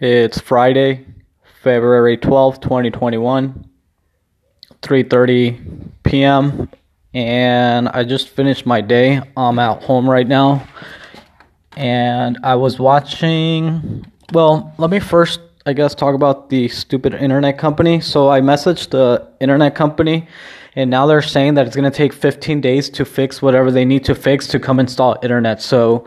It's Friday, February 12th, 2021, 3:30 p.m. and I just finished my day. I'm at home right now. And I was watching well, let me first I guess talk about the stupid internet company. So I messaged the internet company and now they're saying that it's going to take 15 days to fix whatever they need to fix to come install internet. So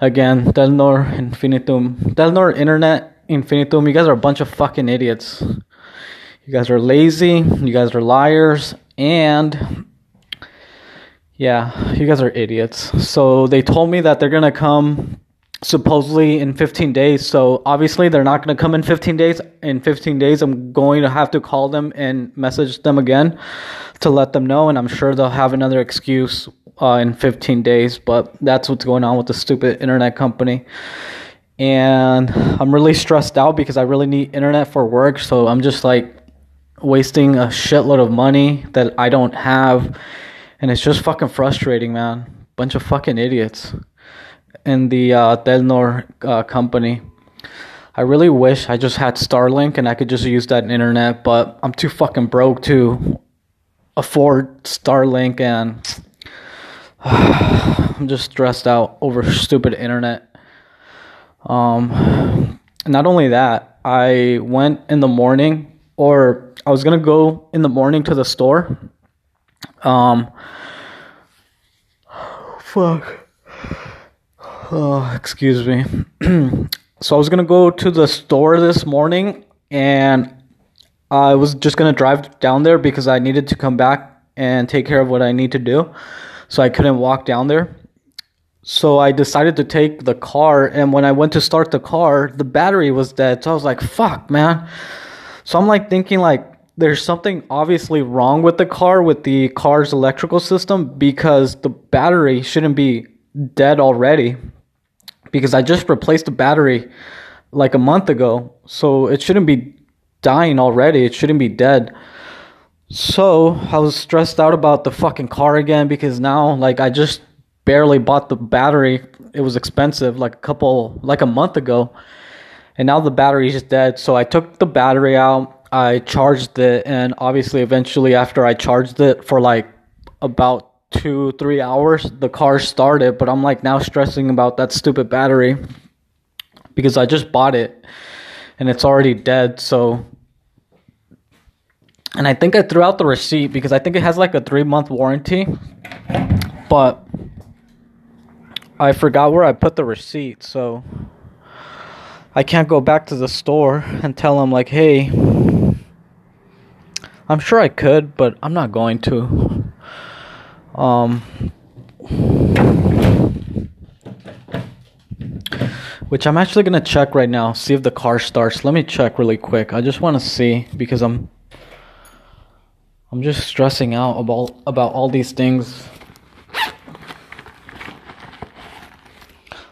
again, Telnor Infinitum, Telnor Internet Infinitum, you guys are a bunch of fucking idiots. You guys are lazy, you guys are liars, and yeah, you guys are idiots. So they told me that they're gonna come supposedly in 15 days. So obviously they're not gonna come in 15 days. In 15 days, I'm going to have to call them and message them again to let them know, and I'm sure they'll have another excuse uh, in 15 days. But that's what's going on with the stupid internet company and I'm really stressed out because I really need internet for work. So I'm just like wasting a shitload of money that I don't have, and it's just fucking frustrating, man. Bunch of fucking idiots in the uh, Telnor uh, company. I really wish I just had Starlink and I could just use that internet, but I'm too fucking broke to afford Starlink, and I'm just stressed out over stupid internet. Um, not only that, I went in the morning, or I was gonna go in the morning to the store. Um, fuck. Oh, excuse me. so I was gonna go to the store this morning, and I was just gonna drive down there because I needed to come back and take care of what I need to do. So I couldn't walk down there. So I decided to take the car, and when I went to start the car, the battery was dead. So I was like, "Fuck, man!" So I'm like thinking like there's something obviously wrong with the car with the car's electrical system because the battery shouldn't be dead already because I just replaced the battery like a month ago. So it shouldn't be dying already. It shouldn't be dead. So I was stressed out about the fucking car again because now like I just barely bought the battery. It was expensive like a couple like a month ago. And now the battery is dead. So I took the battery out, I charged it, and obviously eventually after I charged it for like about two, three hours, the car started. But I'm like now stressing about that stupid battery because I just bought it and it's already dead. So and I think I threw out the receipt because I think it has like a three month warranty. But I forgot where I put the receipt, so I can't go back to the store and tell them like, "Hey, I'm sure I could, but I'm not going to." Um which I'm actually to check right now, see if the car starts. Let me check really quick. I just want to see because I'm I'm just stressing out about about all these things.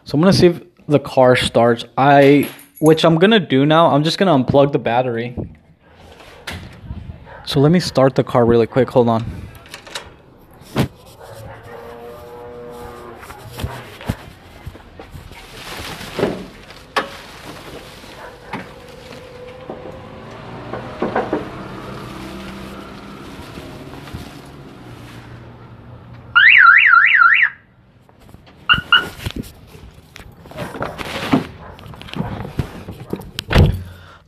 So I'm gonna see if the car starts. I, which I'm gonna do now. I'm just gonna unplug the battery. So let me start the car really quick. Hold on.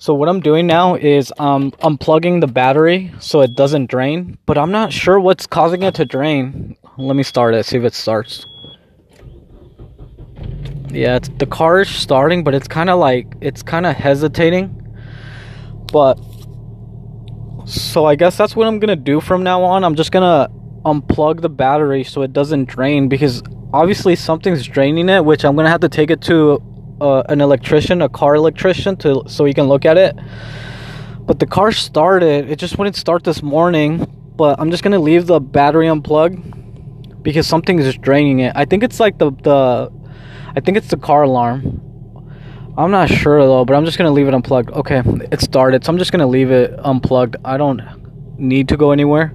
So what I'm doing now is um, unplugging the battery so it doesn't drain, but I'm not sure what's causing it to drain. Let me start it, see if it starts. Yeah, the car is starting, but it's kind of like it's kind of hesitating. But so I guess that's what I'm gonna do from now on. I'm just gonna unplug the battery so it doesn't drain because obviously something's draining it, which I'm gonna have to take it to uh, an electrician, a car electrician, to so he can look at it. But the car started. It just wouldn't start this morning. But I'm just gonna leave the battery unplugged because something is draining it. I think it's like the the, I think it's the car alarm. I'm not sure though, but I'm just gonna leave it unplugged. Okay, it started, so I'm just gonna leave it unplugged. I don't need to go anywhere.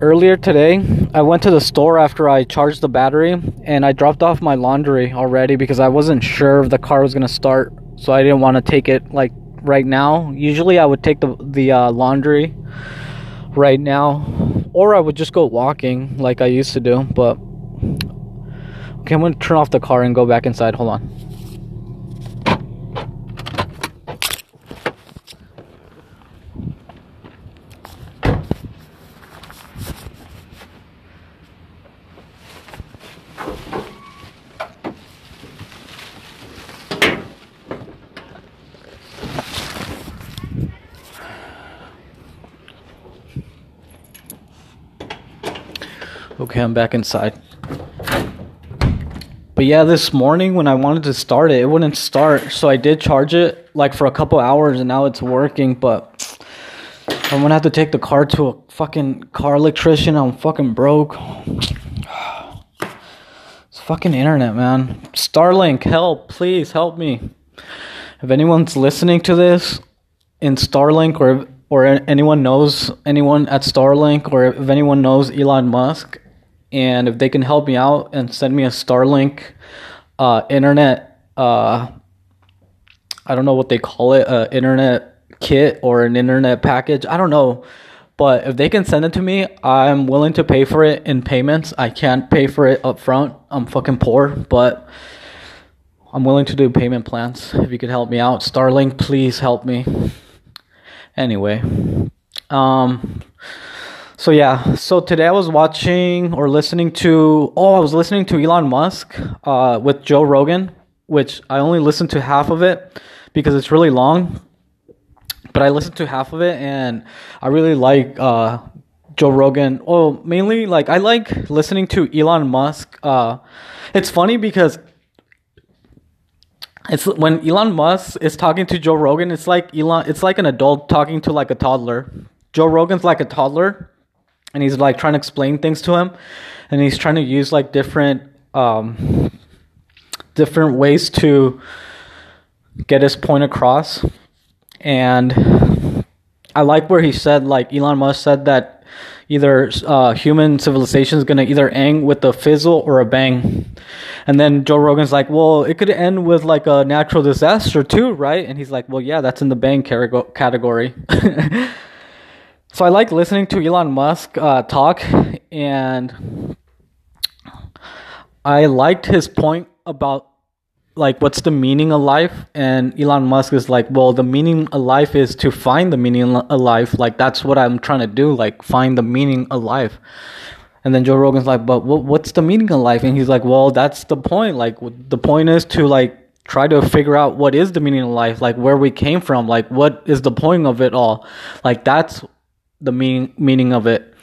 Earlier today, I went to the store after I charged the battery and I dropped off my laundry already because I wasn't sure if the car was going to start. So I didn't want to take it like right now. Usually I would take the the uh, laundry right now or I would just go walking like I used to do, but Okay, I'm going to turn off the car and go back inside. Hold on. Okay, I'm back inside. But yeah, this morning when I wanted to start it, it wouldn't start. So I did charge it like for a couple hours and now it's working. But I'm gonna have to take the car to a fucking car electrician. I'm fucking broke. It's fucking internet, man. Starlink, help, please help me. If anyone's listening to this in Starlink or or anyone knows anyone at Starlink or if anyone knows Elon Musk, and if they can help me out and send me a Starlink uh, internet, uh, I don't know what they call it, uh, internet kit or an internet package. I don't know. But if they can send it to me, I'm willing to pay for it in payments. I can't pay for it up front. I'm fucking poor, but I'm willing to do payment plans. If you could help me out, Starlink, please help me. Anyway, um, so yeah, so today I was watching or listening to oh I was listening to Elon Musk uh, with Joe Rogan, which I only listened to half of it because it's really long. But I listened to half of it and I really like uh, Joe Rogan. Oh, mainly like I like listening to Elon Musk. Uh, it's funny because it's when Elon Musk is talking to Joe Rogan, it's like Elon. It's like an adult talking to like a toddler. Joe Rogan's like a toddler and he's like trying to explain things to him. And he's trying to use like different um different ways to get his point across. And i like where he said like elon musk said that either uh, human civilization is going to either end with a fizzle or a bang. And then joe rogan's like well it could end with like a natural disaster too right? And he's like well yeah that's in the bang category so I like listening to Elon Musk uh, talk, and I liked his point about like what's the meaning of life and Elon Musk is like well the meaning of life is to find the meaning of life like that's what I'm trying to do like find the meaning of life. And then Joe Rogan's like but what's the meaning of life? And he's like well that's the point like the point is to like try to figure out what is the meaning of life like where we came from like what is the point of it all? Like that's the meaning meaning of it.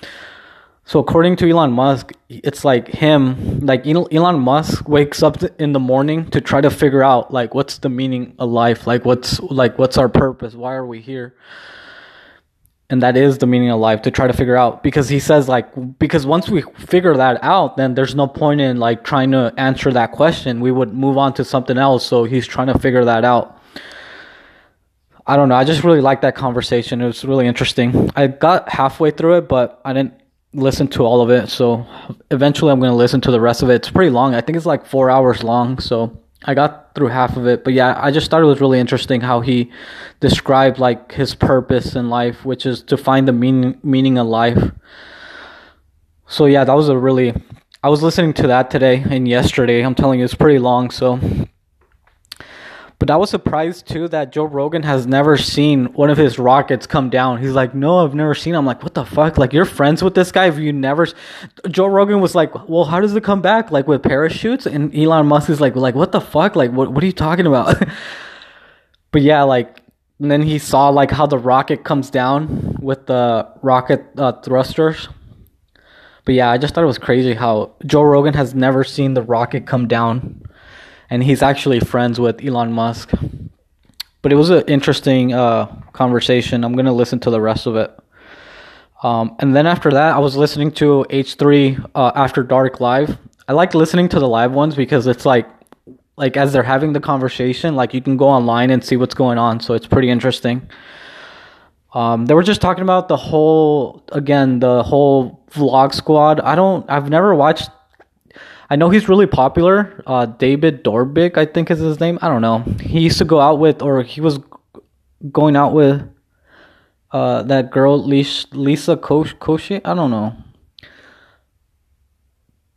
So according to Elon Musk, it's like him, like Elon Musk wakes up in the morning to try to figure out like what's the meaning of life, like what's like what's our purpose, why are we here? And that is the meaning of life to try to figure out because he says like because once we figure that out, then there's no point in like trying to answer that question. We would move on to something else. So he's trying to figure that out. I don't know. I just really liked that conversation. It was really interesting. I got halfway through it, but I didn't listen to all of it. So eventually I'm going to listen to the rest of it. It's pretty long. I think it's like four hours long. So I got through half of it. But yeah, I just thought it was really interesting how he described like his purpose in life, which is to find the meaning, meaning of life. So yeah, that was a really, I was listening to that today and yesterday. I'm telling you, it's pretty long. So but I was surprised too that Joe Rogan has never seen one of his rockets come down. He's like, no, I've never seen. I'm like, what the fuck? Like you're friends with this guy? If you never, Joe Rogan was like, well, how does it come back? Like with parachutes? And Elon Musk is like, like what the fuck? Like what? What are you talking about? but yeah, like and then he saw like how the rocket comes down with the rocket uh, thrusters. But yeah, I just thought it was crazy how Joe Rogan has never seen the rocket come down and he's actually friends with Elon Musk. But it was an interesting uh, conversation. I'm gonna listen to the rest of it. Um, and then after that, I was listening to H3 uh, After Dark live. I like listening to the live ones because it's like, like as they're having the conversation, like you can go online and see what's going on. So it's pretty interesting. Um, they were just talking about the whole again the whole vlog squad. I don't. I've never watched. I know he's really popular. Uh, David Dobrik, I think is his name. I don't know. He used to go out with, or he was going out with, uh, that girl Lisa, Lisa Koshy. I don't know.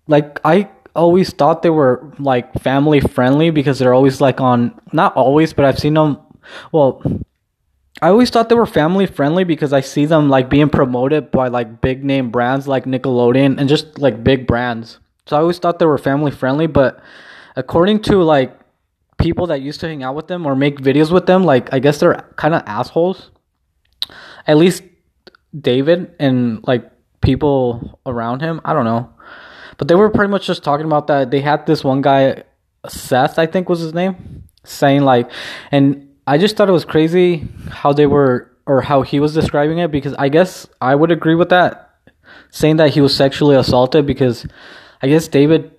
Like I always thought they were like family friendly because they're always like on. Not always, but I've seen them. Well, I always thought they were family friendly because I see them like being promoted by like big name brands like Nickelodeon and just like big brands. So I always thought they were family friendly, but according to like people that used to hang out with them or make videos with them, like I guess they're kind of assholes. At least David and like people around him, I don't know. But they were pretty much just talking about that. They had this one guy, Seth, I think was his name, saying like, and I just thought it was crazy how they were or how he was describing it because I guess I would agree with that, saying that he was sexually assaulted because I guess David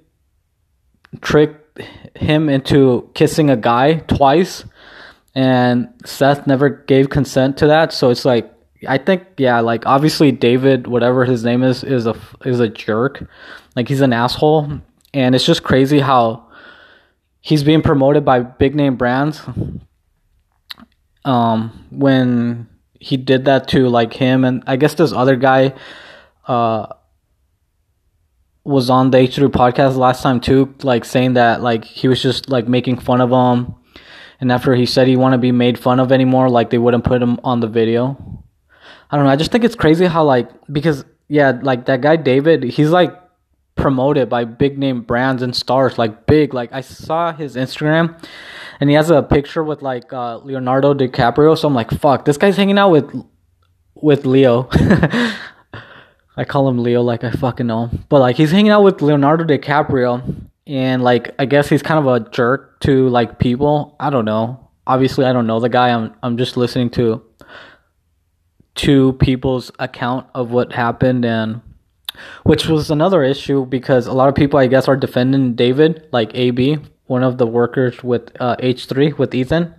tricked him into kissing a guy twice and Seth never gave consent to that. So it's like I think yeah, like obviously David, whatever his name is, is a is a jerk. Like he's an asshole, and it's just crazy how he's being promoted by big name brands um, when he did that to like him and I guess this other guy uh, was on the H3 podcast last time too, like saying that like he was just like making fun of him. And after he said he want to be made fun of anymore, like they wouldn't put him on the video. I don't know. I just think it's crazy how like because yeah, like that guy David, he's like promoted by big name brands and stars, like big. Like I saw his Instagram and he has a picture with like uh, Leonardo DiCaprio. So I'm like, fuck, this guy's hanging out with with Leo. I call him Leo like I fucking know, but like he's hanging out with Leonardo DiCaprio, and like I guess he's kind of a jerk to like people. I don't know. Obviously, I don't know the guy. I'm I'm just listening to two people's account of what happened and which was another issue because a lot of people I guess are defending David like AB one of the workers with uh, H3 with Ethan.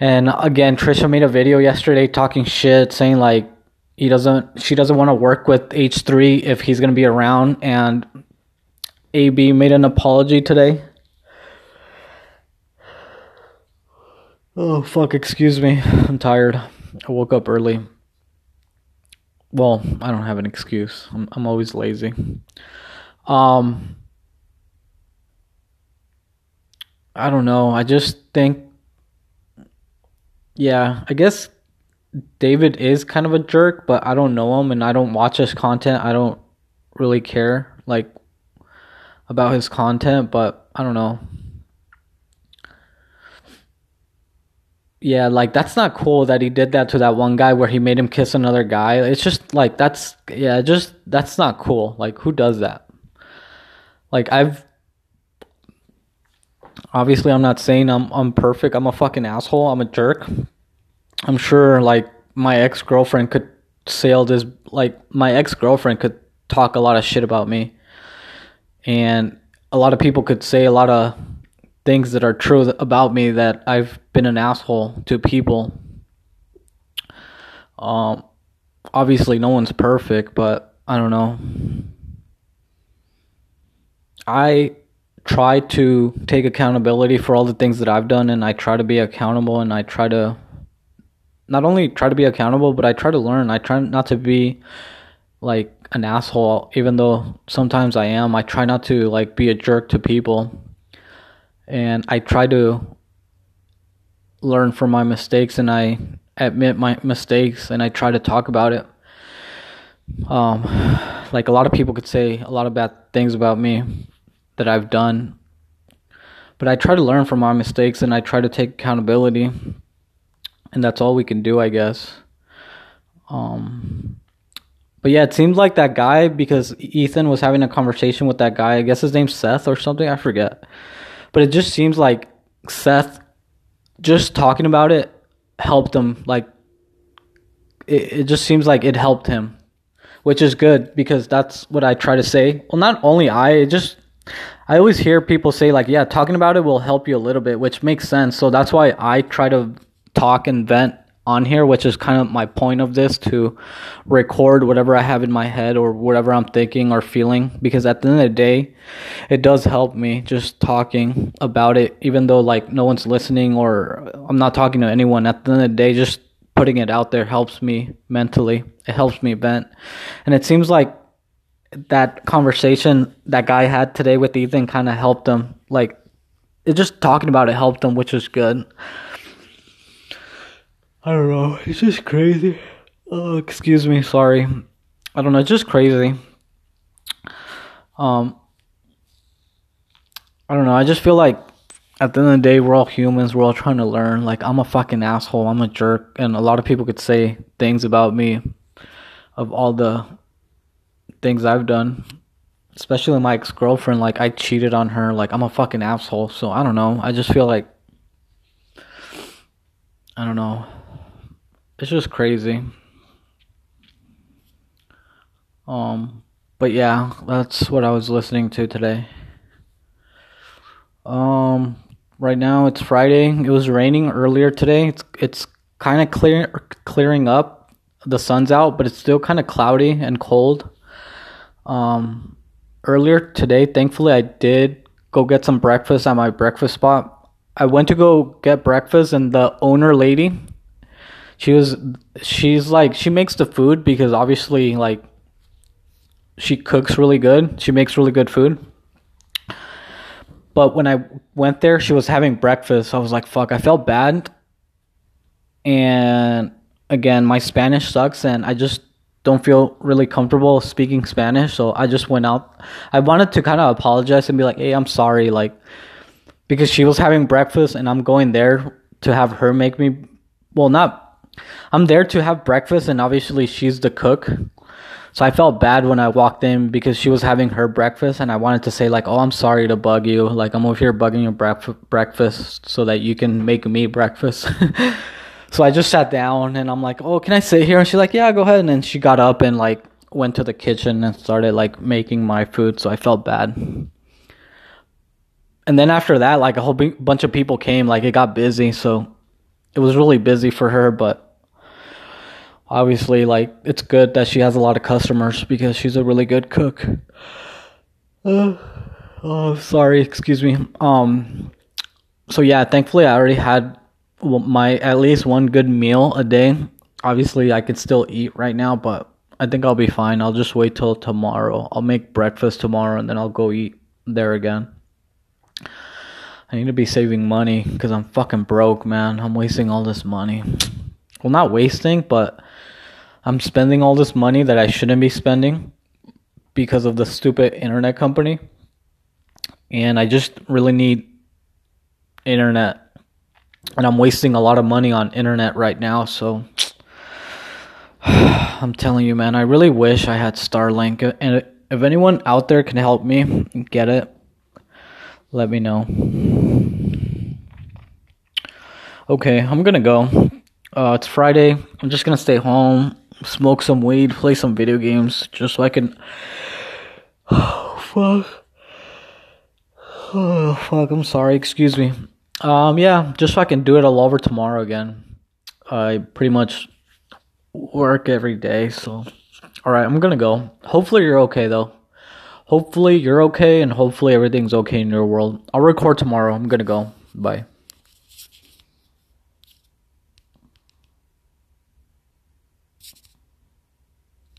And again, Trisha made a video yesterday talking shit, saying like he doesn't, she doesn't want to work with H3 if he's gonna be around. And AB made an apology today. Oh fuck! Excuse me. I'm tired. I woke up early. Well, I don't have an excuse. I'm I'm always lazy. Um I don't know. I just think, yeah, I guess David is kind of a jerk, but I don't know him and I don't watch his content. I don't really care like about his content, but I don't know. Yeah, like that's not cool that he did that to that one guy where he made him kiss another guy. It's just like that's yeah, just that's not cool. Like who does that? Like I've obviously I'm not saying I'm I'm perfect. I'm a fucking asshole. I'm a jerk. I'm sure like my ex-girlfriend could say all this like my ex-girlfriend could talk a lot of shit about me. And a lot of people could say a lot of things that are true about me that I've been an asshole to people. Um obviously no one's perfect, but I don't know. I try to take accountability for all the things that I've done and I try to be accountable and I try to not only try to be accountable but I try to learn. I try not to be like an asshole even though sometimes I am. I try not to like be a jerk to people. And I try to learn from my mistakes and I admit my mistakes and I try to talk about it. Um like a lot of people could say a lot of bad things about me that I've done. But I try to learn from my mistakes and I try to take accountability. And that's all we can do, I guess. Um but yeah, it seems like that guy because Ethan was having a conversation with that guy. I guess his name's Seth or something. I forget. But it just seems like Seth just talking about it helped him. Like it, it just seems like it helped him, which is good because that's what I try to say. Well, not only I, just I always hear people say like, yeah, talking about it will help you a little bit, which makes sense. So that's why I try to talk and vent on here, which is kind of my point of this to record whatever I have in my head or whatever I'm thinking or feeling. Because at the end of the day, it does help me just talking about it, even though like no one's listening or I'm not talking to anyone. At the end of the day, just putting it out there helps me mentally. It helps me vent. And it seems like that conversation that guy had today with Ethan kind of helped him. Like, it just talking about it helped him, which is good. I don't know. It's just crazy. Oh, excuse me. Sorry. I don't know. It's just crazy. Um, I don't know. I just feel like at the end of the day, we're all humans. We're all trying to learn. Like, I'm a fucking asshole. I'm a jerk. And a lot of people could say things about me of all the things I've done. Especially my ex girlfriend. Like, I cheated on her. Like, I'm a fucking asshole. So, I don't know. I just feel like. I don't know. It's just crazy. Um, but yeah, that's what I was listening to today. Um, right now it's Friday. It was raining earlier today. It's it's kind of clear clearing up. The sun's out, but it's still kind of cloudy and cold. Um, earlier today, thankfully, I did go get some breakfast at my breakfast spot. I went to go get breakfast, and the owner lady she was she's like she makes the food because obviously like she cooks really good. She makes really good food. But when I went there, she was having breakfast. I was like, fuck, I felt bad. And again, my Spanish sucks and I just don't feel really comfortable speaking Spanish. So I just went out. I wanted to kind of apologize and be like, hey, I'm sorry. Like, because she was having breakfast and I'm going there to have her make me, well, not I'm there to have breakfast, and obviously she's the cook. So I felt bad when I walked in because she was having her breakfast, and I wanted to say like, "Oh, I'm sorry to bug you. Like I'm over here bugging your breakfast so that you can make me breakfast." so I just sat down, and I'm like, "Oh, can I sit here?" And she's like, "Yeah, go ahead." And then she got up and like went to the kitchen and started like making my food. So I felt bad. And then after that, like a whole b- bunch of people came. Like it got busy, so it was really busy for her, but obviously like it's good that she has a lot of customers because she's a really good cook. Uh, oh, sorry, excuse me. Um so yeah, thankfully I already had my at least one good meal a day. Obviously, I could still eat right now, but I think I'll be fine. I'll just wait till tomorrow. I'll make breakfast tomorrow and then I'll go eat there again. I need to be saving money because I'm fucking broke, man. I'm wasting all this money. Well, not wasting, but I'm spending all this money that I shouldn't be spending because of the stupid internet company. And I just really need internet. And I'm wasting a lot of money on internet right now, so I'm telling you, man, I really wish I had Starlink. Uh, and if anyone out there can help me get it, let me know. Okay, I'm gonna go. Uh, it's Friday. I'm just gonna stay home, smoke some weed, play some video games, just so I can. Oh fuck. Oh fuck. I'm sorry. Excuse me. Um, yeah, just so I can do it all over tomorrow again. I pretty much work every day, so. All right, I'm gonna go. Hopefully you're okay though hopefully you're okay and hopefully everything's okay in your world. I'll record tomorrow. I'm gonna go. Bye.